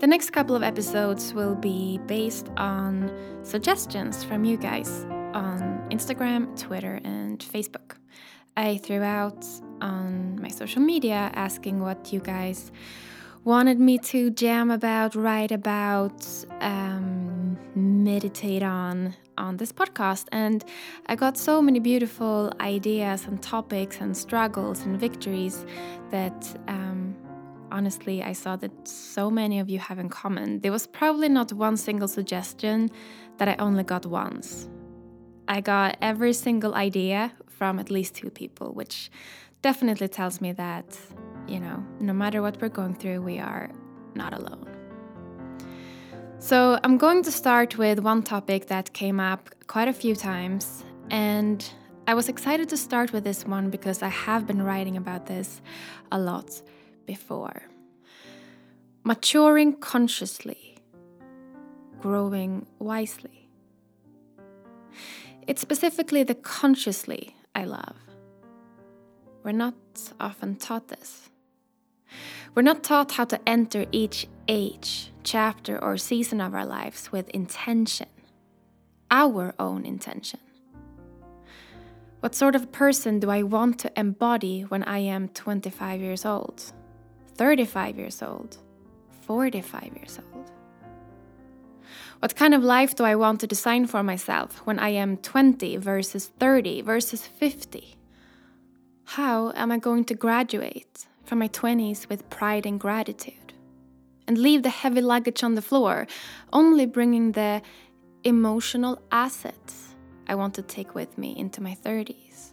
The next couple of episodes will be based on suggestions from you guys on Instagram, Twitter, and Facebook. I threw out on my social media asking what you guys wanted me to jam about, write about, um, meditate on on this podcast. And I got so many beautiful ideas and topics and struggles and victories that um, honestly I saw that so many of you have in common. There was probably not one single suggestion that I only got once. I got every single idea from at least two people, which definitely tells me that you know, no matter what we're going through, we are not alone. So, I'm going to start with one topic that came up quite a few times, and I was excited to start with this one because I have been writing about this a lot before. Maturing consciously, growing wisely. It's specifically the consciously I love. We're not often taught this. We're not taught how to enter each age, chapter, or season of our lives with intention, our own intention. What sort of person do I want to embody when I am 25 years old, 35 years old, 45 years old? What kind of life do I want to design for myself when I am 20 versus 30 versus 50? How am I going to graduate? from my 20s with pride and gratitude, and leave the heavy luggage on the floor, only bringing the emotional assets I want to take with me into my 30s,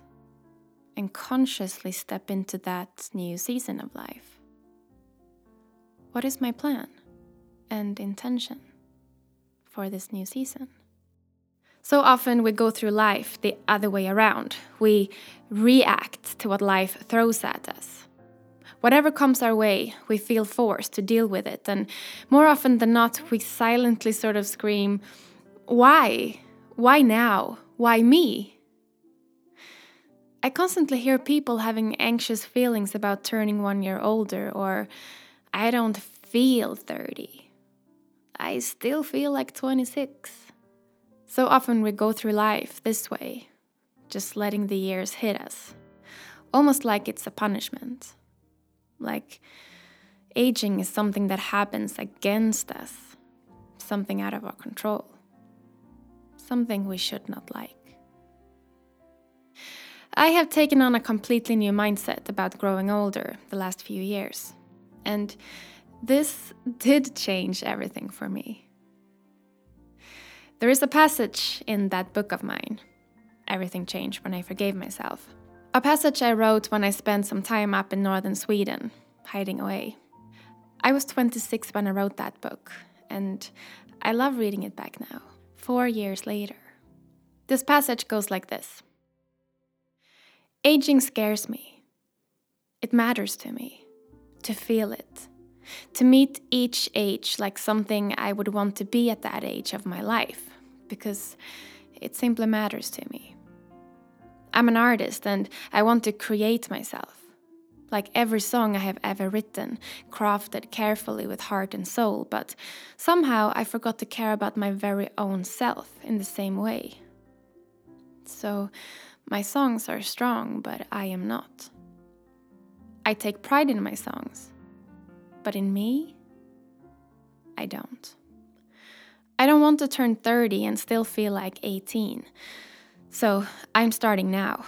and consciously step into that new season of life. What is my plan and intention for this new season? So often we go through life the other way around. We react to what life throws at us Whatever comes our way, we feel forced to deal with it. And more often than not, we silently sort of scream, Why? Why now? Why me? I constantly hear people having anxious feelings about turning one year older, or I don't feel 30. I still feel like 26. So often we go through life this way, just letting the years hit us, almost like it's a punishment. Like, aging is something that happens against us, something out of our control, something we should not like. I have taken on a completely new mindset about growing older the last few years, and this did change everything for me. There is a passage in that book of mine, Everything Changed When I Forgave Myself, a passage I wrote when I spent some time up in northern Sweden, hiding away. I was 26 when I wrote that book, and I love reading it back now, four years later. This passage goes like this Aging scares me. It matters to me to feel it, to meet each age like something I would want to be at that age of my life, because it simply matters to me. I'm an artist and I want to create myself. Like every song I have ever written, crafted carefully with heart and soul, but somehow I forgot to care about my very own self in the same way. So, my songs are strong, but I am not. I take pride in my songs, but in me, I don't. I don't want to turn 30 and still feel like 18. So I'm starting now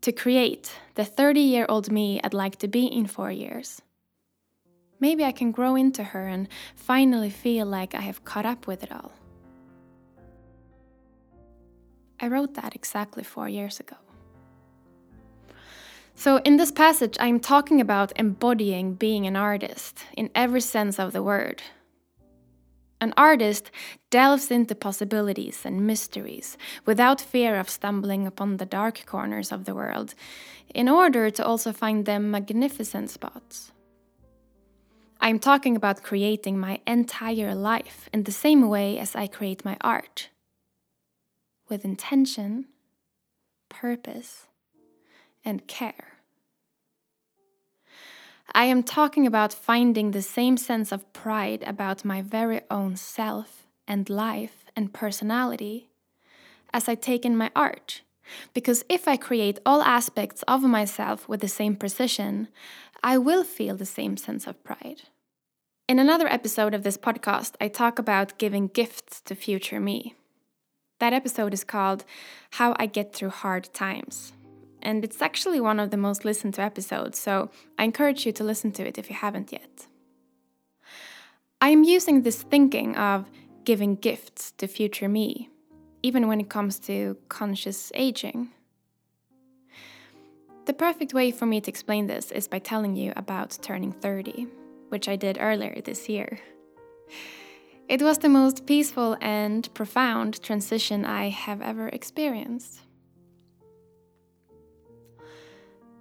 to create the 30 year old me I'd like to be in four years. Maybe I can grow into her and finally feel like I have caught up with it all. I wrote that exactly four years ago. So, in this passage, I'm talking about embodying being an artist in every sense of the word an artist delves into possibilities and mysteries without fear of stumbling upon the dark corners of the world, in order to also find them magnificent spots. I'm talking about creating my entire life in the same way as I create my art with intention, purpose, and care. I am talking about finding the same sense of pride about my very own self and life and personality as I take in my art. Because if I create all aspects of myself with the same precision, I will feel the same sense of pride. In another episode of this podcast, I talk about giving gifts to future me. That episode is called How I Get Through Hard Times. And it's actually one of the most listened to episodes, so I encourage you to listen to it if you haven't yet. I am using this thinking of giving gifts to future me even when it comes to conscious aging. The perfect way for me to explain this is by telling you about turning 30, which I did earlier this year. It was the most peaceful and profound transition I have ever experienced.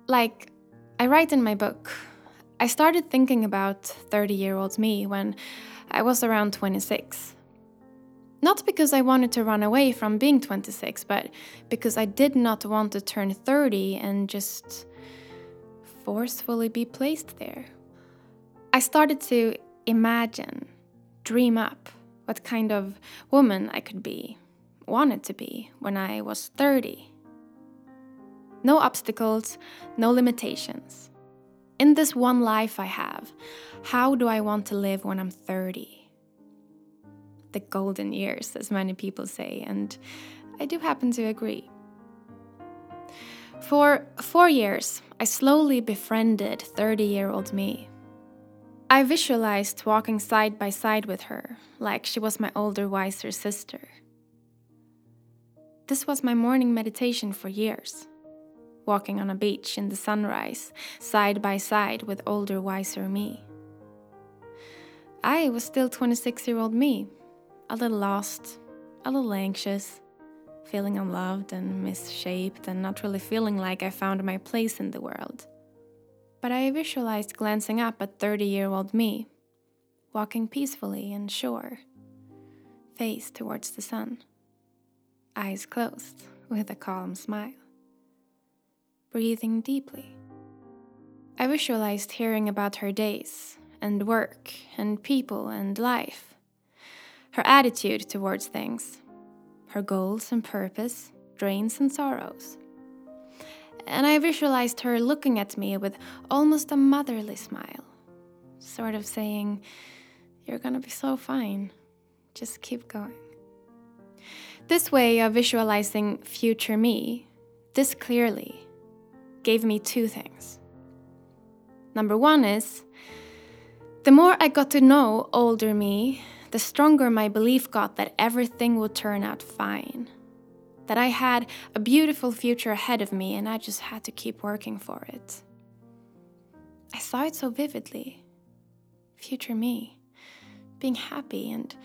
Like I write in my book, I started thinking about 30 year old me when I was around 26. Not because I wanted to run away from being 26, but because I did not want to turn 30 and just forcefully be placed there. I started to imagine, dream up what kind of woman I could be, wanted to be when I was 30. No obstacles, no limitations. In this one life I have, how do I want to live when I'm 30? the golden years, as many people say, and I do happen to agree. For four years, I slowly befriended 30 year old me. I visualized walking side by side with her, like she was my older, wiser sister. This was my morning meditation for years. Walking on a beach in the sunrise, side by side with older, wiser me. I was still 26 year old me, a little lost, a little anxious, feeling unloved and misshaped, and not really feeling like I found my place in the world. But I visualized glancing up at 30 year old me, walking peacefully and sure, face towards the sun, eyes closed with a calm smile, breathing deeply. I visualized hearing about her days and work and people and life her attitude towards things, her goals and purpose, drains and sorrows. And I visualized her looking at me with almost a motherly smile, sort of saying, You're gonna be so fine. Just keep going. This way of visualizing future me, this clearly, gave me two things. Number one is the more I got to know older me the stronger my belief got that everything would turn out fine. That I had a beautiful future ahead of me and I just had to keep working for it. I saw it so vividly. Future me, being happy, and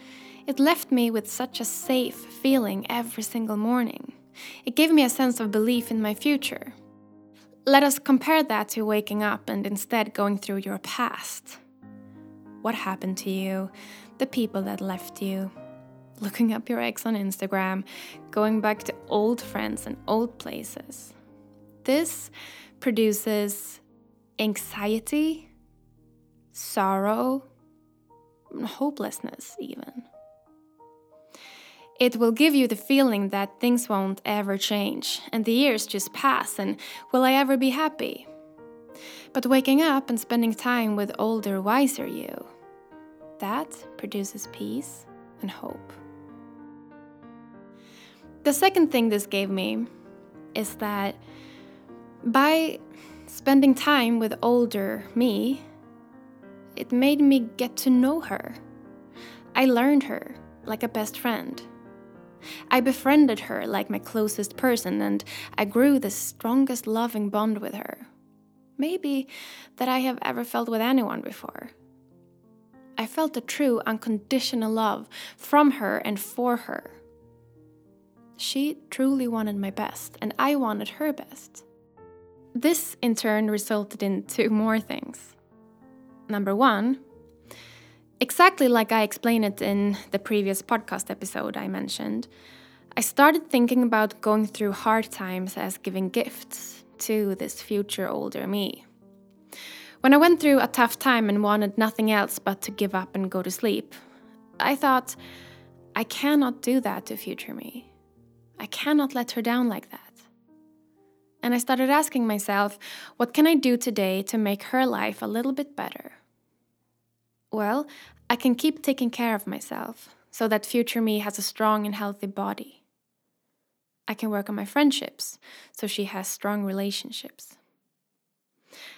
it left me with such a safe feeling every single morning. It gave me a sense of belief in my future. Let us compare that to waking up and instead going through your past. What happened to you? the people that left you, looking up your ex on Instagram, going back to old friends and old places. This produces anxiety, sorrow, hopelessness, even. It will give you the feeling that things won't ever change and the years just pass and will I ever be happy? But waking up and spending time with older, wiser you, that produces peace and hope. The second thing this gave me is that by spending time with older me, it made me get to know her. I learned her like a best friend. I befriended her like my closest person, and I grew the strongest loving bond with her. Maybe that I have ever felt with anyone before. I felt a true unconditional love from her and for her. She truly wanted my best, and I wanted her best. This in turn resulted in two more things. Number one, exactly like I explained it in the previous podcast episode I mentioned, I started thinking about going through hard times as giving gifts to this future older me. When I went through a tough time and wanted nothing else but to give up and go to sleep, I thought, I cannot do that to future me. I cannot let her down like that. And I started asking myself, what can I do today to make her life a little bit better? Well, I can keep taking care of myself so that future me has a strong and healthy body. I can work on my friendships so she has strong relationships.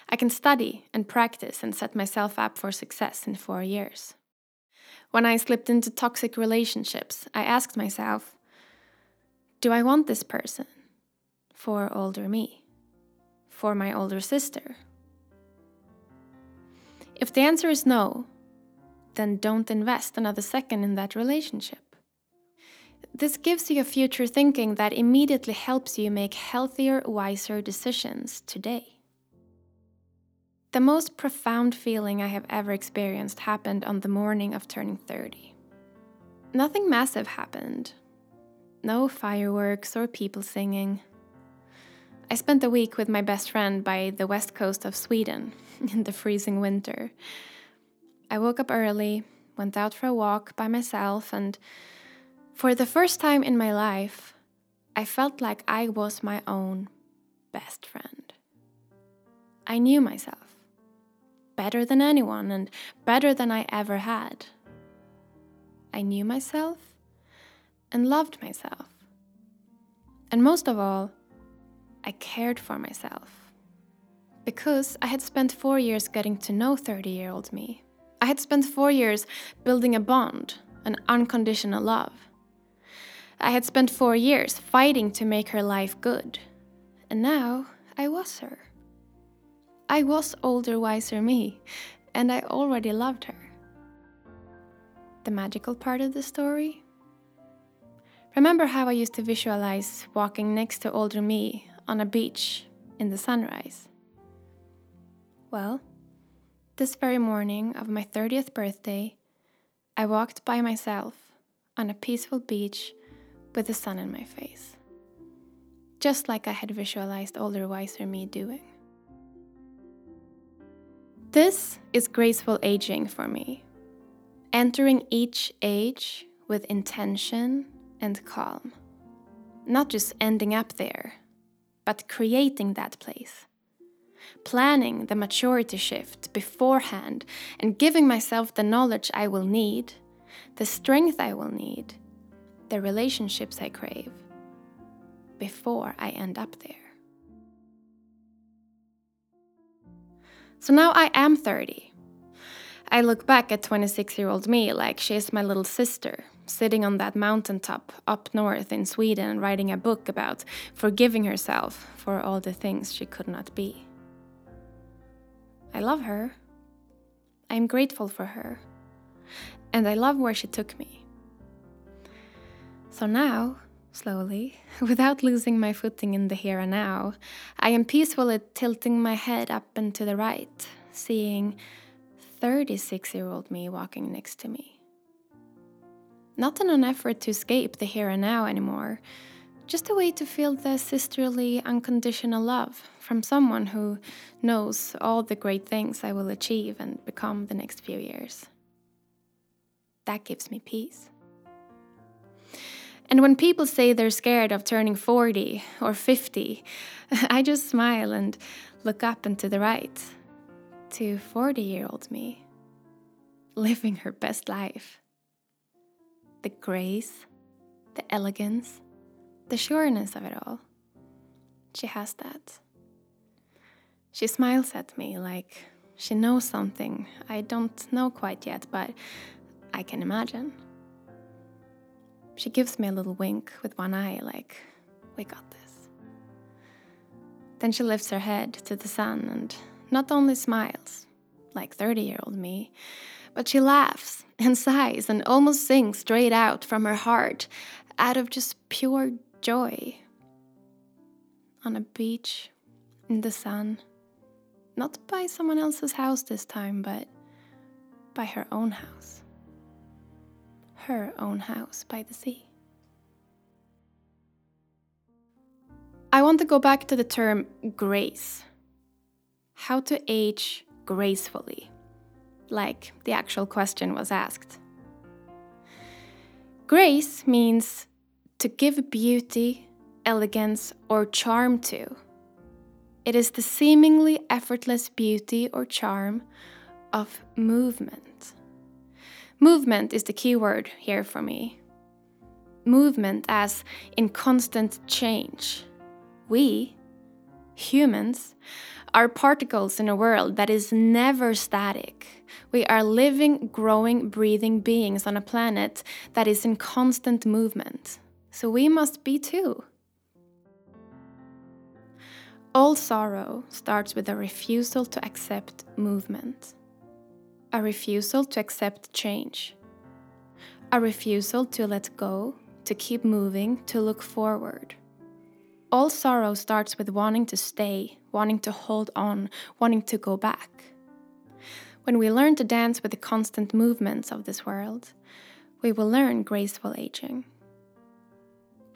I can study and practice and set myself up for success in four years. When I slipped into toxic relationships, I asked myself, do I want this person? For older me? For my older sister? If the answer is no, then don't invest another second in that relationship. This gives you a future thinking that immediately helps you make healthier, wiser decisions today. The most profound feeling I have ever experienced happened on the morning of turning 30. Nothing massive happened. No fireworks or people singing. I spent a week with my best friend by the west coast of Sweden in the freezing winter. I woke up early, went out for a walk by myself, and for the first time in my life, I felt like I was my own best friend. I knew myself better than anyone and better than I ever had. I knew myself and loved myself. And most of all, I cared for myself. Because I had spent four years getting to know 30 year old me. I had spent four years building a bond, an unconditional love. I had spent four years fighting to make her life good. And now I was her. I was older, wiser me, and I already loved her. The magical part of the story? Remember how I used to visualize walking next to older me on a beach in the sunrise? Well, this very morning of my 30th birthday, I walked by myself on a peaceful beach with the sun in my face, just like I had visualized older, wiser me doing. This is graceful aging for me, entering each age with intention and calm. Not just ending up there, but creating that place. Planning the maturity shift beforehand and giving myself the knowledge I will need, the strength I will need, the relationships I crave before I end up there. So now I am 30. I look back at 26 year old me like she is my little sister, sitting on that mountaintop up north in Sweden writing a book about forgiving herself for all the things she could not be. I love her. I am grateful for her. And I love where she took me. So now, slowly, without losing my footing in the here and now. I am peacefully tilting my head up and to the right, seeing 36 year old me walking next to me. Not in an effort to escape the here and now anymore, just a way to feel the sisterly, unconditional love from someone who knows all the great things I will achieve and become the next few years. That gives me peace. And when people say they're scared of turning 40 or 50, I just smile and look up and to the right to 40 year old me, living her best life. The grace, the elegance, the sureness of it all. She has that. She smiles at me like she knows something I don't know quite yet, but I can imagine. She gives me a little wink with one eye, like, we got this. Then she lifts her head to the sun and not only smiles, like 30 year old me, but she laughs and sighs and almost sings straight out from her heart out of just pure joy. On a beach, in the sun, not by someone else's house this time, but by her own house her own house by the sea. I want to go back to the term grace. How to age gracefully, like the actual question was asked. Grace means to give beauty, elegance, or charm to. It is the seemingly effortless beauty or charm of movement. Movement is the key word here for me. Movement as in constant change. We, humans, are particles in a world that is never static. We are living, growing, breathing beings on a planet that is in constant movement. So we must be too. All sorrow starts with a refusal to accept movement, a refusal to accept change, a refusal to let go, to keep moving, to look forward. All sorrow starts with wanting to stay, wanting to hold on, wanting to go back. When we learn to dance with the constant movements of this world, we will learn graceful aging.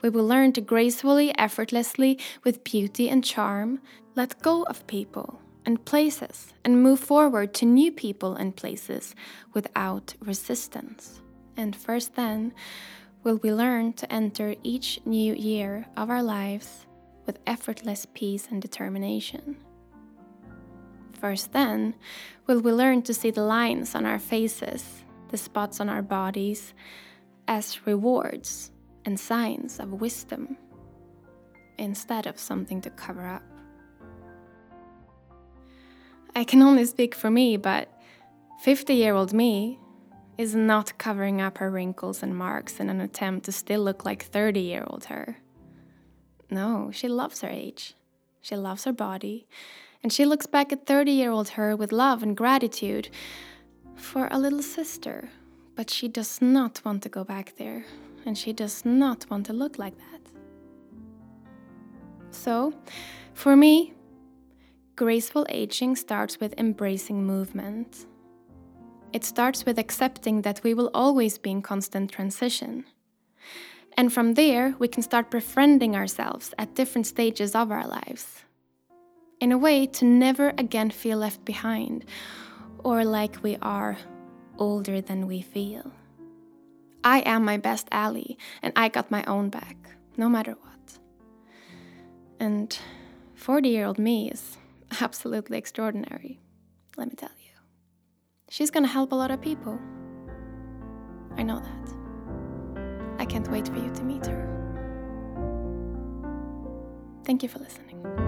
We will learn to gracefully, effortlessly, with beauty and charm, let go of people and places and move forward to new people and places without resistance. And first then, will we learn to enter each new year of our lives with effortless peace and determination. First, then, will we learn to see the lines on our faces, the spots on our bodies, as rewards and signs of wisdom instead of something to cover up. I can only speak for me, but 50 year old me is not covering up her wrinkles and marks in an attempt to still look like 30 year old her. No, she loves her age. She loves her body. And she looks back at 30 year old her with love and gratitude for a little sister. But she does not want to go back there. And she does not want to look like that. So, for me, graceful aging starts with embracing movement. It starts with accepting that we will always be in constant transition and from there, we can start befriending ourselves at different stages of our lives. In a way, to never again feel left behind or like we are older than we feel. I am my best ally, and I got my own back, no matter what. And 40 year old me is absolutely extraordinary, let me tell you. She's gonna help a lot of people. I know that. I can't wait for you to meet her. Thank you for listening.